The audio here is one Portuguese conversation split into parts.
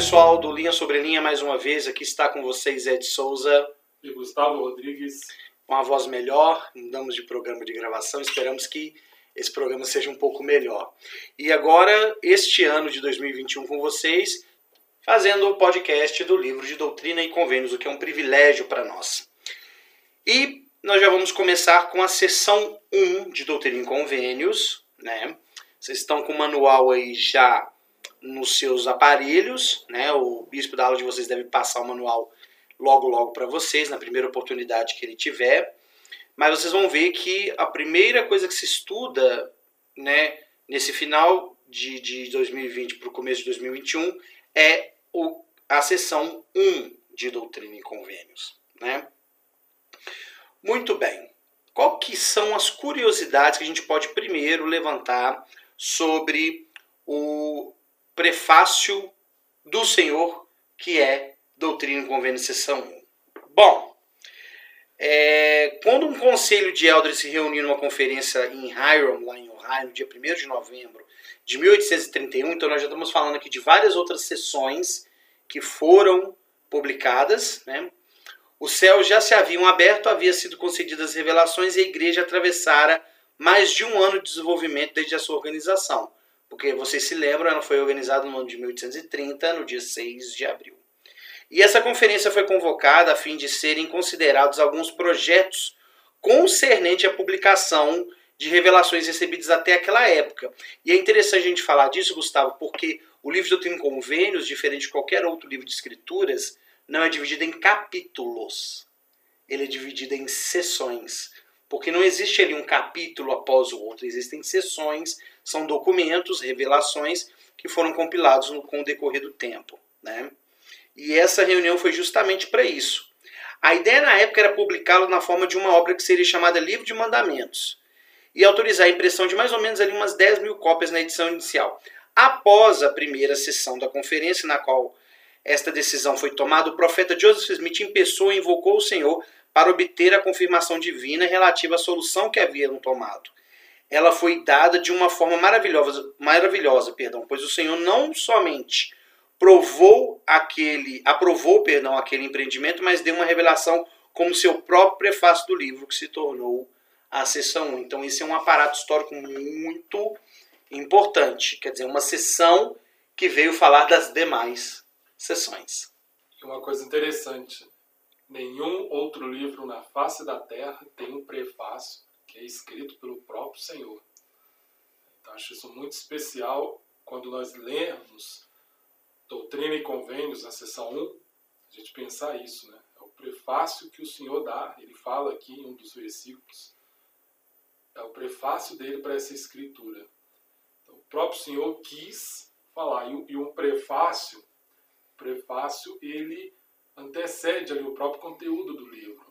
pessoal do Linha Sobre Linha, mais uma vez. Aqui está com vocês Ed Souza. E Gustavo Rodrigues. Com a voz melhor, mudamos de programa de gravação. Esperamos que esse programa seja um pouco melhor. E agora, este ano de 2021 com vocês, fazendo o podcast do livro de Doutrina e Convênios, o que é um privilégio para nós. E nós já vamos começar com a sessão 1 de Doutrina e Convênios, né? Vocês estão com o manual aí já nos seus aparelhos, né? O bispo da aula de vocês deve passar o manual logo logo para vocês na primeira oportunidade que ele tiver. Mas vocês vão ver que a primeira coisa que se estuda, né, nesse final de, de 2020 para o começo de 2021 é o, a sessão 1 de doutrina e convênios, né? Muito bem. Qual que são as curiosidades que a gente pode primeiro levantar sobre o prefácio do Senhor, que é Doutrina e Convênio, seção 1. Bom, é, quando um conselho de elders se reuniu numa conferência em Hiram, lá em Ohio, no dia 1 de novembro de 1831, então nós já estamos falando aqui de várias outras sessões que foram publicadas, né? Os céus já se haviam aberto, havia sido concedidas revelações e a igreja atravessara mais de um ano de desenvolvimento desde a sua organização. Porque vocês se lembram, ela foi organizada no ano de 1830, no dia 6 de abril. E essa conferência foi convocada a fim de serem considerados alguns projetos concernente à publicação de revelações recebidas até aquela época. E é interessante a gente falar disso, Gustavo, porque o livro de Doutrina Convênios, diferente de qualquer outro livro de escrituras, não é dividido em capítulos. Ele é dividido em sessões. Porque não existe ali um capítulo após o outro, existem sessões, são documentos, revelações que foram compilados no, com o decorrer do tempo. Né? E essa reunião foi justamente para isso. A ideia na época era publicá-lo na forma de uma obra que seria chamada Livro de Mandamentos e autorizar a impressão de mais ou menos ali umas 10 mil cópias na edição inicial. Após a primeira sessão da conferência, na qual esta decisão foi tomada, o profeta Joseph Smith em pessoa invocou o Senhor para obter a confirmação divina relativa à solução que haviam tomado. Ela foi dada de uma forma maravilhosa, maravilhosa, perdão, pois o Senhor não somente provou aquele, aprovou, perdão, aquele empreendimento, mas deu uma revelação como seu próprio prefácio do livro que se tornou a sessão 1. Então esse é um aparato histórico muito importante, quer dizer, uma sessão que veio falar das demais sessões. Uma coisa interessante, Nenhum outro livro na face da terra tem um prefácio que é escrito pelo próprio Senhor. Então, acho isso muito especial quando nós lemos Doutrina e Convênios, na seção 1, a gente pensar isso, né? É o prefácio que o Senhor dá, ele fala aqui em um dos versículos, é o prefácio dele para essa escritura. Então, o próprio Senhor quis falar, e um prefácio, prefácio, ele antecede ali o próprio conteúdo do livro.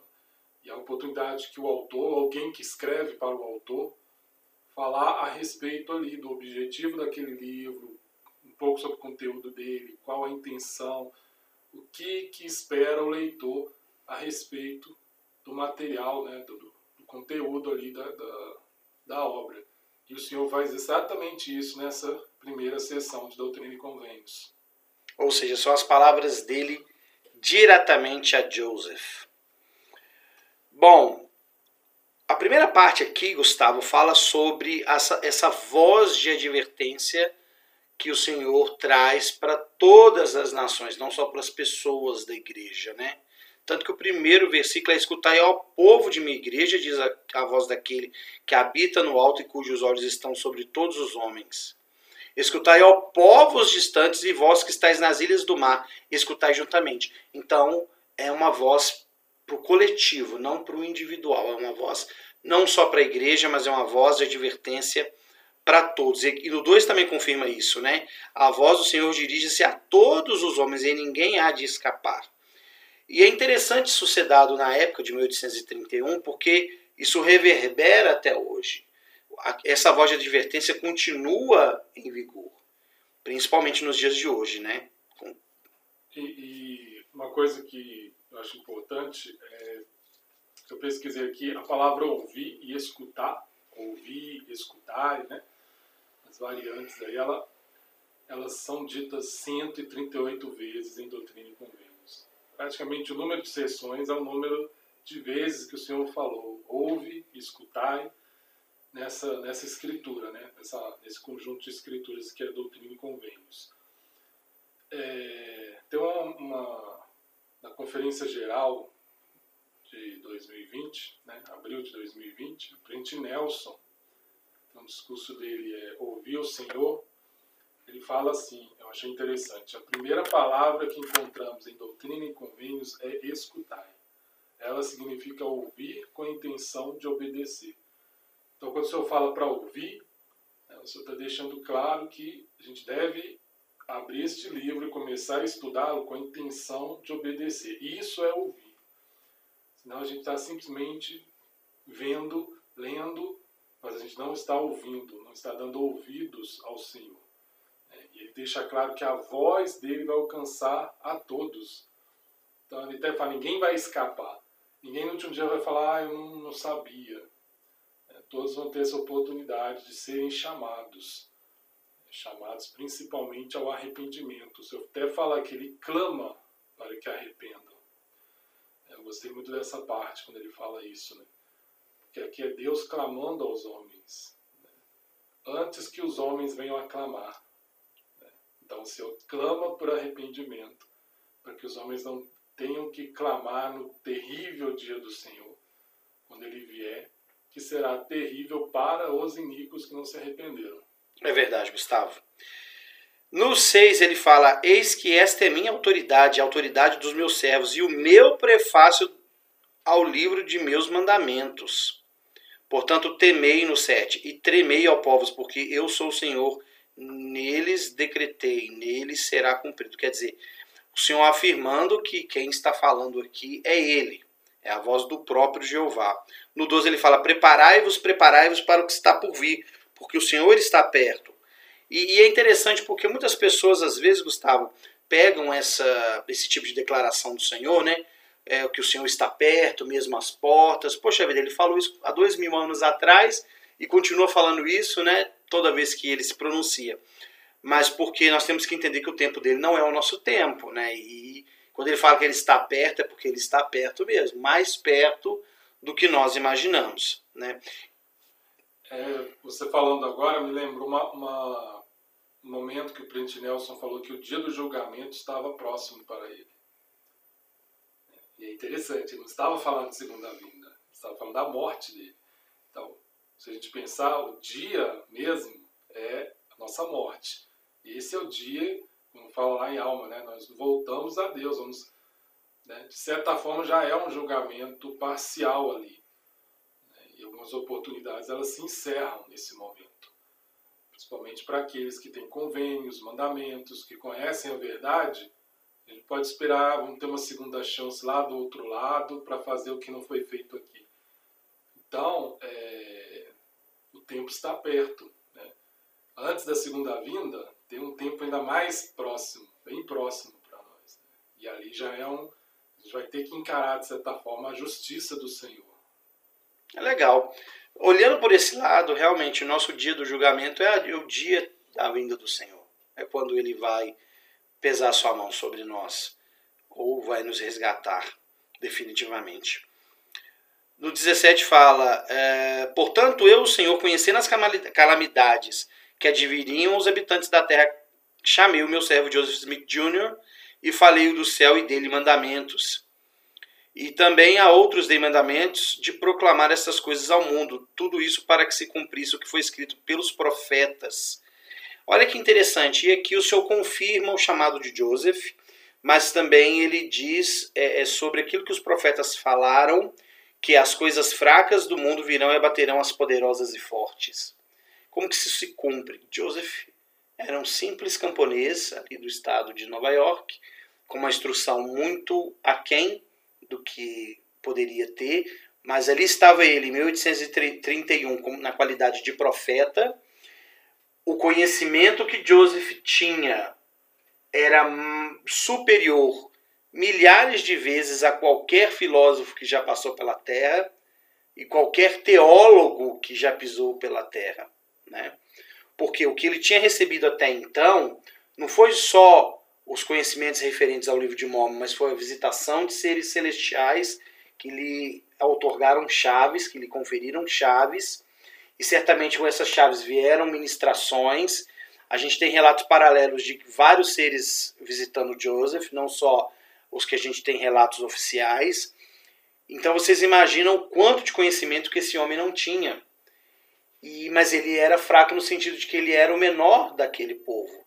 E a oportunidade que o autor, alguém que escreve para o autor, falar a respeito ali do objetivo daquele livro, um pouco sobre o conteúdo dele, qual a intenção, o que, que espera o leitor a respeito do material, né, do, do conteúdo ali da, da, da obra. E o senhor faz exatamente isso nessa primeira sessão de Doutrina e Convênios. Ou seja, são as palavras dele diretamente a Joseph. Bom, a primeira parte aqui, Gustavo, fala sobre essa, essa voz de advertência que o Senhor traz para todas as nações, não só para as pessoas da igreja, né? Tanto que o primeiro versículo é escutar ao povo de minha igreja, diz a, a voz daquele que habita no alto e cujos olhos estão sobre todos os homens. Escutai, ó povos distantes e vós que estáis nas ilhas do mar, escutai juntamente. Então, é uma voz para o coletivo, não para o individual. É uma voz não só para a igreja, mas é uma voz de advertência para todos. E no 2 também confirma isso, né? A voz do Senhor dirige-se a todos os homens e ninguém há de escapar. E é interessante isso ser dado na época de 1831, porque isso reverbera até hoje essa voz de advertência continua em vigor, principalmente nos dias de hoje, né? E, e, uma coisa que eu acho importante é, eu pesquisei aqui a palavra ouvir e escutar, ouvir, escutar, né? As variantes aí, ela, elas são ditas 138 vezes em Doutrina e Convênios. Praticamente o número de sessões é o número de vezes que o Senhor falou. Ouve, escutai, nessa, nessa escritura, né? Nessa, nesse conjunto de escrituras que é Doutrina e Convênios. É, tem uma, uma, na Conferência Geral de 2020, né, abril de 2020, o Print Nelson, então, o discurso dele é Ouvir o Senhor, ele fala assim, eu achei interessante, a primeira palavra que encontramos em doutrina e convênios é escutar. Ela significa ouvir com a intenção de obedecer. Então, quando o Senhor fala para ouvir, né, o Senhor está deixando claro que a gente deve abrir este livro e começar a estudá-lo com a intenção de obedecer. Isso é ouvir. Senão a gente está simplesmente vendo, lendo, mas a gente não está ouvindo, não está dando ouvidos ao Senhor. É, e ele deixa claro que a voz dele vai alcançar a todos. Então ele até fala: ninguém vai escapar. Ninguém no último dia vai falar: ah, eu não, não sabia. É, todos vão ter essa oportunidade de serem chamados. Chamados principalmente ao arrependimento. O Senhor até fala que ele clama para que arrependam. É, eu gostei muito dessa parte quando ele fala isso. Né? que aqui é Deus clamando aos homens, né? antes que os homens venham a clamar. Né? Então o Senhor clama por arrependimento, para que os homens não tenham que clamar no terrível dia do Senhor, quando ele vier, que será terrível para os iníquos que não se arrependeram. É verdade, Gustavo. No 6 ele fala: Eis que esta é minha autoridade, a autoridade dos meus servos, e o meu prefácio ao livro de meus mandamentos. Portanto, temei no 7 e tremei ao povos, porque eu sou o Senhor, neles decretei, neles será cumprido. Quer dizer, o Senhor afirmando que quem está falando aqui é Ele, é a voz do próprio Jeová. No 12 ele fala: Preparai-vos, preparai-vos para o que está por vir, porque o Senhor está perto. E, e é interessante porque muitas pessoas, às vezes, Gustavo, pegam essa, esse tipo de declaração do Senhor, né? é, que o Senhor está perto, mesmo às portas. Poxa vida, ele falou isso há dois mil anos atrás e continua falando isso né, toda vez que ele se pronuncia. Mas porque nós temos que entender que o tempo dele não é o nosso tempo. Né? E quando ele fala que ele está perto, é porque ele está perto mesmo mais perto do que nós imaginamos. Né? É, você falando agora me lembrou uma, uma, um momento que o Presidente Nelson falou que o dia do julgamento estava próximo para ele. E é interessante, ele não estava falando de segunda vinda, estava falando da morte dele. Então, se a gente pensar, o dia mesmo é a nossa morte. Esse é o dia, como fala lá em alma, né? nós voltamos a Deus. Vamos, né? De certa forma, já é um julgamento parcial ali. E algumas oportunidades elas se encerram nesse momento. Principalmente para aqueles que têm convênios, mandamentos, que conhecem a verdade ele pode esperar, vamos ter uma segunda chance lá do outro lado para fazer o que não foi feito aqui. Então, é, o tempo está perto. Né? Antes da segunda vinda, tem um tempo ainda mais próximo, bem próximo para nós. Né? E ali já é um. A gente vai ter que encarar, de certa forma, a justiça do Senhor. É legal. Olhando por esse lado, realmente, o nosso dia do julgamento é o dia da vinda do Senhor. É quando ele vai pesar sua mão sobre nós ou vai nos resgatar definitivamente. No 17 fala: é, Portanto, eu, Senhor, conhecendo as calamidades que adviriam os habitantes da terra, chamei o meu servo Joseph Smith Jr. e falei do céu e dele mandamentos. E também a outros dei mandamentos de proclamar essas coisas ao mundo, tudo isso para que se cumprisse o que foi escrito pelos profetas Olha que interessante, e aqui o Senhor confirma o chamado de Joseph, mas também ele diz é, é, sobre aquilo que os profetas falaram, que as coisas fracas do mundo virão e abaterão as poderosas e fortes. Como que isso se cumpre? Joseph era um simples camponês ali do estado de Nova York, com uma instrução muito aquém do que poderia ter, mas ali estava ele em 1831 na qualidade de profeta, o conhecimento que Joseph tinha era superior milhares de vezes a qualquer filósofo que já passou pela Terra e qualquer teólogo que já pisou pela Terra, né? Porque o que ele tinha recebido até então não foi só os conhecimentos referentes ao livro de Mormon, mas foi a visitação de seres celestiais que lhe otorgaram chaves, que lhe conferiram chaves, e certamente com essas chaves vieram ministrações. A gente tem relatos paralelos de vários seres visitando Joseph, não só os que a gente tem relatos oficiais. Então vocês imaginam o quanto de conhecimento que esse homem não tinha. E, mas ele era fraco no sentido de que ele era o menor daquele povo.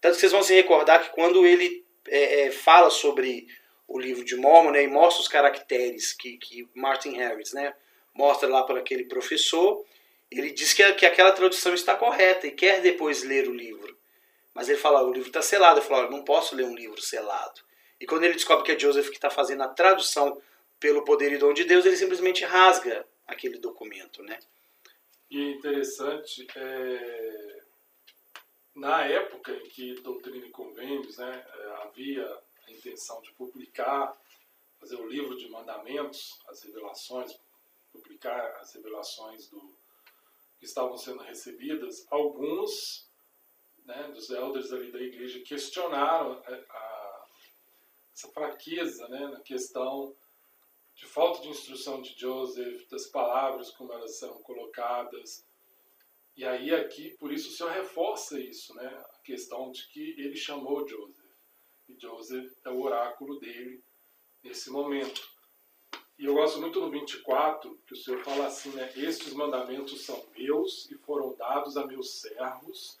Tanto que vocês vão se recordar que quando ele é, é, fala sobre o livro de Mormon né, e mostra os caracteres que, que Martin Harris né, mostra lá para aquele professor, ele diz que, que aquela tradução está correta e quer depois ler o livro. Mas ele fala, o livro está selado. Ele fala, não posso ler um livro selado. E quando ele descobre que é Joseph que está fazendo a tradução pelo poder e dom de Deus, ele simplesmente rasga aquele documento, né? E é interessante, é, na época em que Doutrina e Convênios né, é, havia a intenção de publicar, fazer o livro de mandamentos, as revelações, publicar as revelações do, que estavam sendo recebidas, alguns né, dos elders ali da igreja questionaram a, a, essa fraqueza né, na questão de falta de instrução de Joseph, das palavras como elas são colocadas. E aí aqui, por isso o Senhor reforça isso, né? A questão de que ele chamou Joseph. E Joseph é o oráculo dele nesse momento. E eu gosto muito no 24, que o Senhor fala assim, né? Estes mandamentos são meus e foram dados a meus servos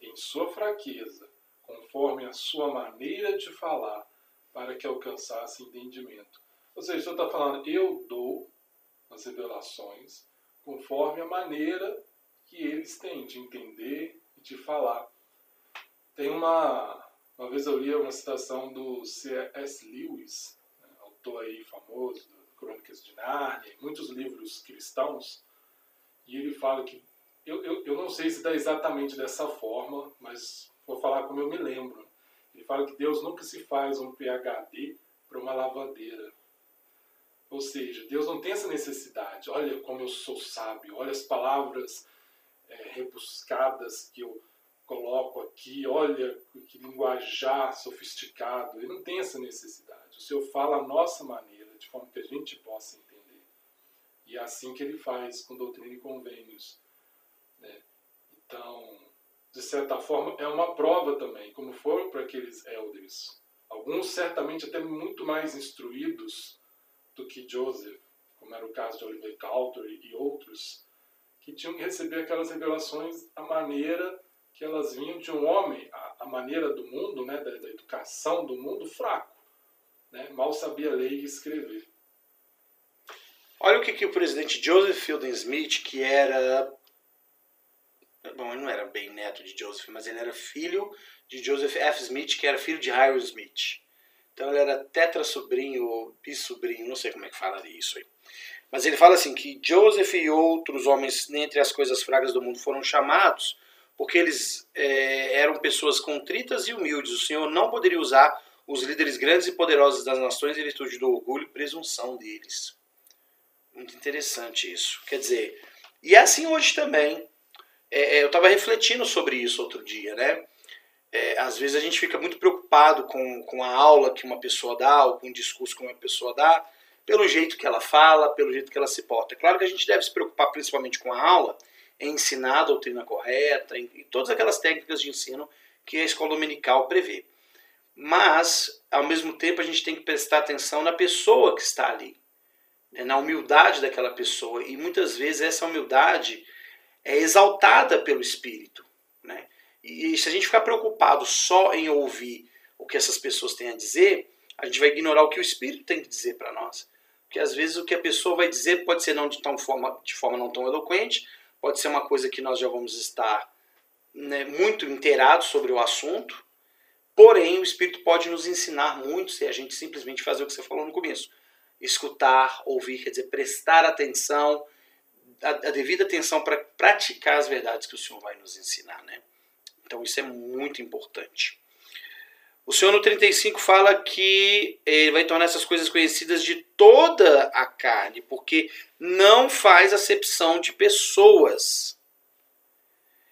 em sua fraqueza, conforme a sua maneira de falar, para que alcançasse entendimento. Ou seja, o Senhor está falando, eu dou as revelações conforme a maneira que eles têm de entender e de falar. Tem uma. Uma vez eu li uma citação do C.S. Lewis, né, autor aí famoso, do Crônicas de Nárnia, muitos livros cristãos, e ele fala que. Eu, eu, eu não sei se dá exatamente dessa forma, mas vou falar como eu me lembro. Ele fala que Deus nunca se faz um PHD para uma lavadeira. Ou seja, Deus não tem essa necessidade. Olha como eu sou sábio, olha as palavras é, rebuscadas que eu coloco aqui, olha que linguajar sofisticado. Ele não tem essa necessidade. O Senhor fala a nossa maneira, de forma que a gente possa entender. E é assim que ele faz com doutrina e convênios. Né? Então, de certa forma, é uma prova também, como foram para aqueles elders. Alguns certamente até muito mais instruídos do que Joseph, como era o caso de Oliver Cowdery e outros, que tinham que receber aquelas revelações a maneira que elas vinham de um homem, a, a maneira do mundo, né, da, da, educação do mundo, fraco. Né, mal sabia ler e escrever. Olha o que, que o presidente Joseph Fielding Smith, que era. Bom, ele não era bem neto de Joseph, mas ele era filho de Joseph F. Smith, que era filho de Hiram Smith. Então ele era tetra-sobrinho ou bis-sobrinho, não sei como é que fala isso aí. Mas ele fala assim que Joseph e outros homens, dentre as coisas fracas do mundo, foram chamados porque eles é, eram pessoas contritas e humildes. O Senhor não poderia usar os líderes grandes e poderosos das nações em virtude do orgulho e presunção deles. Muito interessante isso. Quer dizer, e é assim hoje também. É, é eu estava refletindo sobre isso outro dia, né? É, às vezes a gente fica muito preocupado com, com a aula que uma pessoa dá, ou com o discurso que uma pessoa dá, pelo jeito que ela fala, pelo jeito que ela se porta. É claro que a gente deve se preocupar principalmente com a aula, em ensinar a doutrina correta, em, em todas aquelas técnicas de ensino que a escola dominical prevê. Mas, ao mesmo tempo, a gente tem que prestar atenção na pessoa que está ali, né, na humildade daquela pessoa. E muitas vezes essa humildade é exaltada pelo Espírito. E se a gente ficar preocupado só em ouvir o que essas pessoas têm a dizer, a gente vai ignorar o que o Espírito tem que dizer para nós. Porque às vezes o que a pessoa vai dizer pode ser não de, tão forma, de forma não tão eloquente, pode ser uma coisa que nós já vamos estar né, muito inteirados sobre o assunto, porém o Espírito pode nos ensinar muito se a gente simplesmente fazer o que você falou no começo. Escutar, ouvir, quer dizer, prestar atenção, a, a devida atenção para praticar as verdades que o Senhor vai nos ensinar. Né? Então isso é muito importante. O Senhor no 35 fala que ele vai tornar essas coisas conhecidas de toda a carne, porque não faz acepção de pessoas.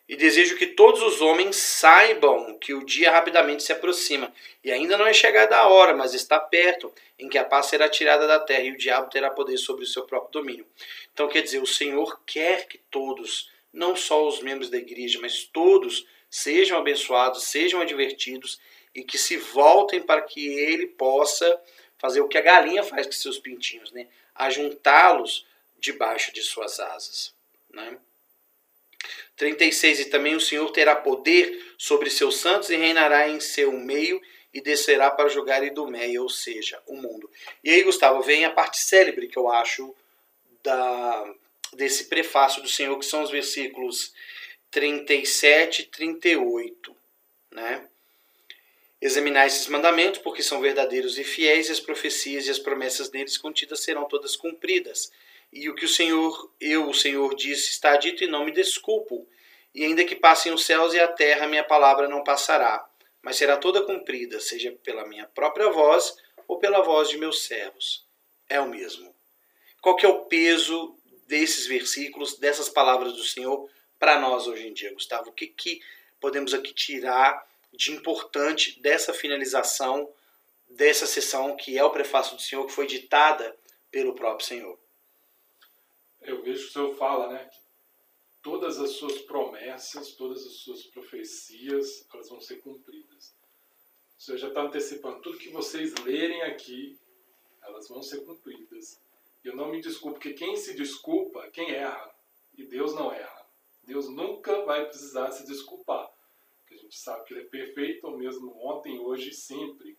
E desejo que todos os homens saibam que o dia rapidamente se aproxima. E ainda não é chegada a hora, mas está perto, em que a paz será tirada da terra e o diabo terá poder sobre o seu próprio domínio. Então, quer dizer, o Senhor quer que todos, não só os membros da igreja, mas todos, sejam abençoados, sejam advertidos e que se voltem para que ele possa fazer o que a galinha faz com seus pintinhos, né? Ajuntá-los debaixo de suas asas. Né? 36 E também o Senhor terá poder sobre seus santos e reinará em seu meio e descerá para julgar Idumeia, ou seja, o mundo. E aí, Gustavo, vem a parte célebre que eu acho da, desse prefácio do Senhor, que são os versículos 37 e 38. Né? Examinar esses mandamentos, porque são verdadeiros e fiéis, e as profecias e as promessas deles contidas serão todas cumpridas. E o que o Senhor, eu, o Senhor, disse, está dito e não me desculpo. E ainda que passem os céus e a terra, minha palavra não passará, mas será toda cumprida, seja pela minha própria voz ou pela voz de meus servos. É o mesmo. Qual que é o peso desses versículos, dessas palavras do Senhor para nós hoje em dia, Gustavo? O que, que podemos aqui tirar de importante dessa finalização dessa sessão que é o prefácio do Senhor, que foi ditada pelo próprio Senhor? eu vejo que o Senhor fala, né, que todas as suas promessas, todas as suas profecias, elas vão ser cumpridas. O Senhor já está antecipando, tudo que vocês lerem aqui, elas vão ser cumpridas. E eu não me desculpo, porque quem se desculpa, quem erra, e Deus não erra. Deus nunca vai precisar se desculpar, porque a gente sabe que Ele é perfeito, mesmo ontem, hoje e sempre.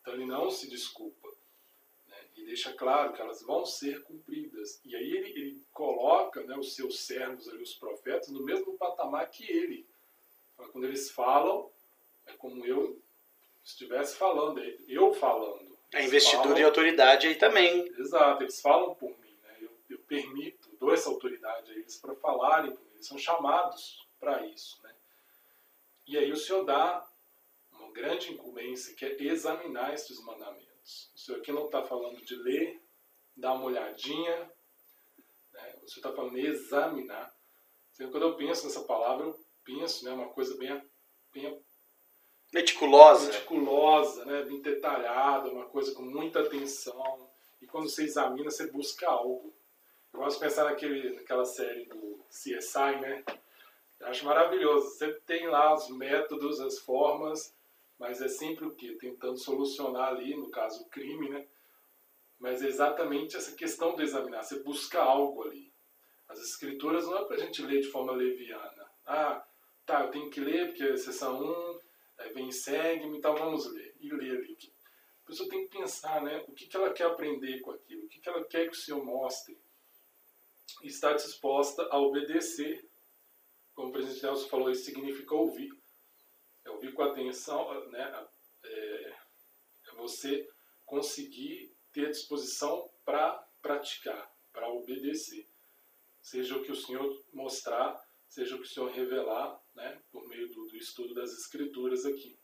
Então Ele não se desculpa e deixa claro que elas vão ser cumpridas. E aí ele, ele coloca né, os seus servos, ali, os profetas, no mesmo patamar que ele. Quando eles falam, é como eu estivesse falando, é eu falando. A investidura falam, e autoridade aí também. Exato, eles falam por mim. Né? Eu, eu permito, dou essa autoridade a eles para falarem por mim. Eles são chamados para isso. Né? E aí o Senhor dá uma grande incumbência que é examinar estes mandamentos. O senhor aqui não está falando de ler, dar uma olhadinha, né? o senhor está falando de examinar. Então, quando eu penso nessa palavra, eu penso né, uma coisa bem, bem meticulosa, meticulosa né, bem detalhada, uma coisa com muita atenção. E quando você examina, você busca algo. Eu gosto de pensar naquele, naquela série do CSI, né? Eu acho maravilhoso. Você tem lá os métodos, as formas, mas é sempre o quê? Tentando solucionar ali, no caso, o crime, né? Mas é exatamente essa questão do examinar, você busca algo ali. As escrituras não é para a gente ler de forma leviana. Ah, tá, eu tenho que ler porque é sessão 1, aí vem segue-me, então vamos ler. E ler ali. A pessoa tem que pensar, né? O que, que ela quer aprender com aquilo? O que, que ela quer que o Senhor mostre? Está disposta a obedecer. Como o presidente Nelson falou, isso significa ouvir é ouvir com atenção, né, é, é você conseguir ter disposição para praticar, para obedecer. Seja o que o Senhor mostrar, seja o que o Senhor revelar, né, por meio do, do estudo das Escrituras aqui.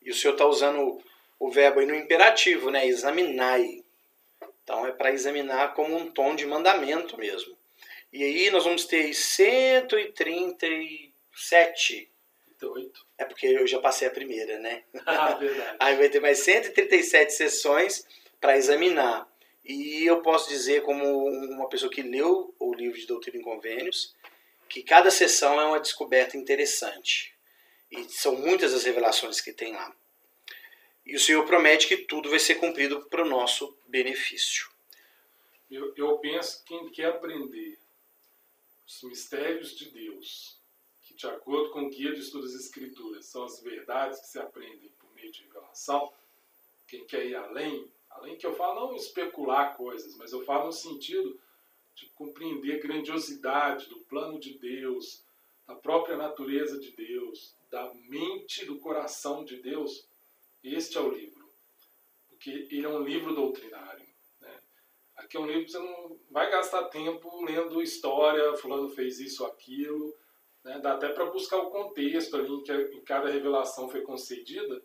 E o Senhor está usando o, o verbo aí no imperativo, né, examinai. Então é para examinar como um tom de mandamento mesmo. E aí nós vamos ter 137 138. É porque eu já passei a primeira, né? Ah, verdade. Aí vai ter mais 137 sessões para examinar. E eu posso dizer, como uma pessoa que leu o livro de Doutrina e Convênios, que cada sessão é uma descoberta interessante. E são muitas as revelações que tem lá. E o Senhor promete que tudo vai ser cumprido para o nosso benefício. Eu, eu penso que quem quer aprender os mistérios de Deus, de acordo com o guia de estudos das escrituras, são as verdades que se aprendem por meio de revelação. Quem quer ir além, além que eu falo não especular coisas, mas eu falo no sentido de compreender a grandiosidade do plano de Deus, da própria natureza de Deus, da mente, do coração de Deus, este é o livro. Porque ele é um livro doutrinário. Aqui é um livro que você não vai gastar tempo lendo história, fulano fez isso aquilo, né? Dá até para buscar o contexto ali em que em cada revelação foi concedida,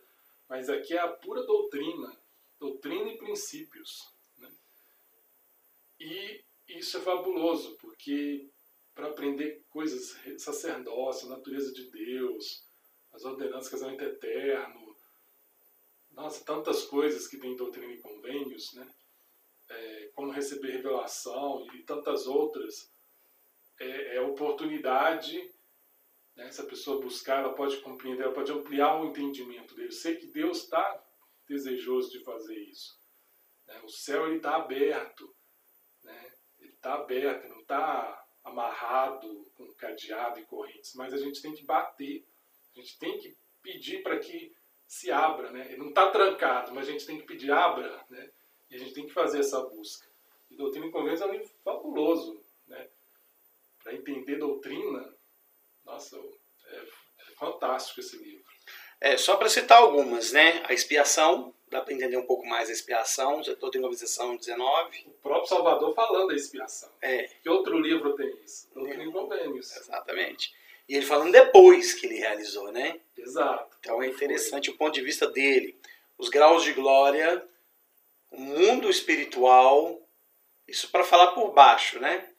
mas aqui é a pura doutrina, doutrina e princípios. Né? E isso é fabuloso, porque para aprender coisas, sacerdócio, natureza de Deus, as ordenanças, casamento eterno, nossa, tantas coisas que tem em doutrina e convênios, né? É, como receber revelação e tantas outras, é, é oportunidade, né? se a pessoa buscar, ela pode compreender, ela pode ampliar o entendimento dele. Eu sei que Deus está desejoso de fazer isso. Né? O céu está aberto, né? ele está aberto, não está amarrado com cadeado e correntes, mas a gente tem que bater, a gente tem que pedir para que se abra, né? Ele não está trancado, mas a gente tem que pedir abra, né? E a gente tem que fazer essa busca. E Doutrina e Convênios é um livro fabuloso, né? Para entender doutrina, nossa, é, é fantástico esse livro. É, só para citar algumas, né? A expiação, dá para entender um pouco mais a expiação, Doutrina e Convenção 19. O próprio Salvador falando da expiação. É. Que outro livro tem isso? Doutrina e Convênios. Exatamente. E ele falando depois que ele realizou, né? Exato. Então é interessante o ponto de vista dele. Os graus de glória, o mundo espiritual, isso para falar por baixo, né?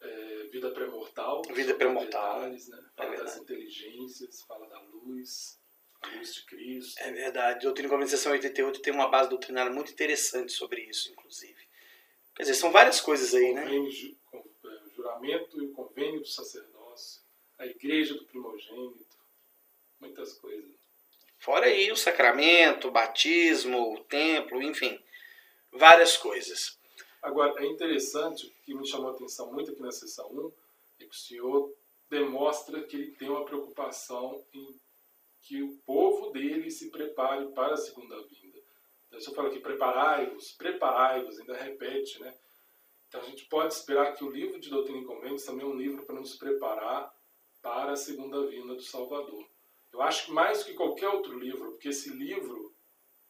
É, vida pré-mortal. Vida pré-mortal. Né? Fala é das inteligências, fala da luz, a luz de Cristo. É verdade. Doutrina e Convenção 88 tem uma base doutrinária muito interessante sobre isso, inclusive. Quer dizer, são várias coisas aí, convênio, né? Ju, juramento e o convênio do sacerdócio, a igreja do primogênito, muitas coisas. Fora aí o sacramento, o batismo, o templo, enfim, várias coisas. Agora, é interessante, o que me chamou a atenção muito aqui na sessão 1, é que o senhor demonstra que ele tem uma preocupação em que o povo dele se prepare para a segunda vinda. Então, o senhor fala aqui, preparai-vos, preparai-vos, ainda repete, né? Então, a gente pode esperar que o livro de Doutrina e Convênios também é um livro para nos preparar para a segunda vinda do Salvador. Eu acho que mais que qualquer outro livro, porque esse livro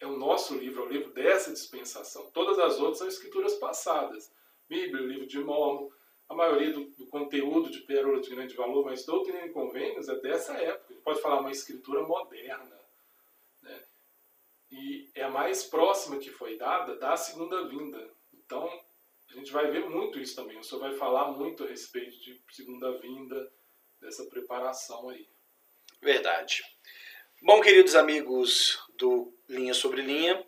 é o nosso livro, é o livro dessa dispensação. Todas as outras são escrituras passadas. Bíblia, o livro de Mormon, a maioria do, do, conteúdo de Pérola de Grande Valor, mas Doutrina e Convênios é dessa época. A gente pode falar uma escritura moderna. Né? E é a mais próxima que foi dada da segunda vinda. Então, a gente vai ver muito isso também. O senhor vai falar muito a respeito de segunda vinda, dessa preparação aí. Verdade. Bom, queridos amigos do Linha sobre Linha,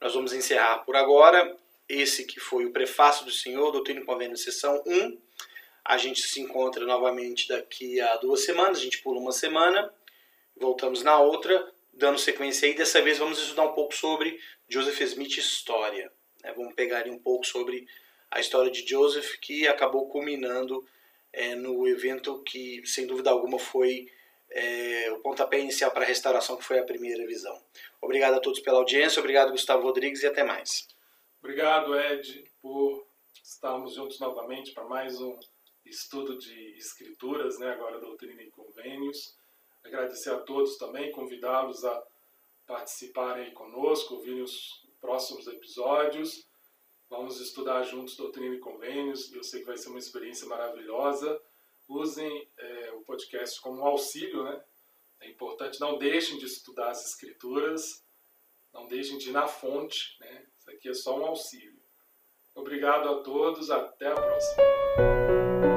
nós vamos encerrar por agora. Esse que foi o prefácio do Senhor, Doutrina e Convênio, sessão 1. A gente se encontra novamente daqui a duas semanas, a gente pula uma semana, voltamos na outra, dando sequência aí. Dessa vez vamos estudar um pouco sobre Joseph Smith História. Né? Vamos pegar um pouco sobre a história de Joseph, que acabou culminando é, no evento que, sem dúvida alguma, foi é, o pontapé inicial para a restauração, que foi a primeira visão. Obrigado a todos pela audiência, obrigado Gustavo Rodrigues e até mais. Obrigado, Ed, por estarmos juntos novamente para mais um estudo de escrituras, né, agora doutrina e convênios. Agradecer a todos também, convidá-los a participarem conosco, ouvirem os próximos episódios. Vamos estudar juntos doutrina e convênios. Eu sei que vai ser uma experiência maravilhosa usem é, podcast como um auxílio, né? É importante, não deixem de estudar as escrituras, não deixem de ir na fonte, né? Isso aqui é só um auxílio. Obrigado a todos, até a próxima.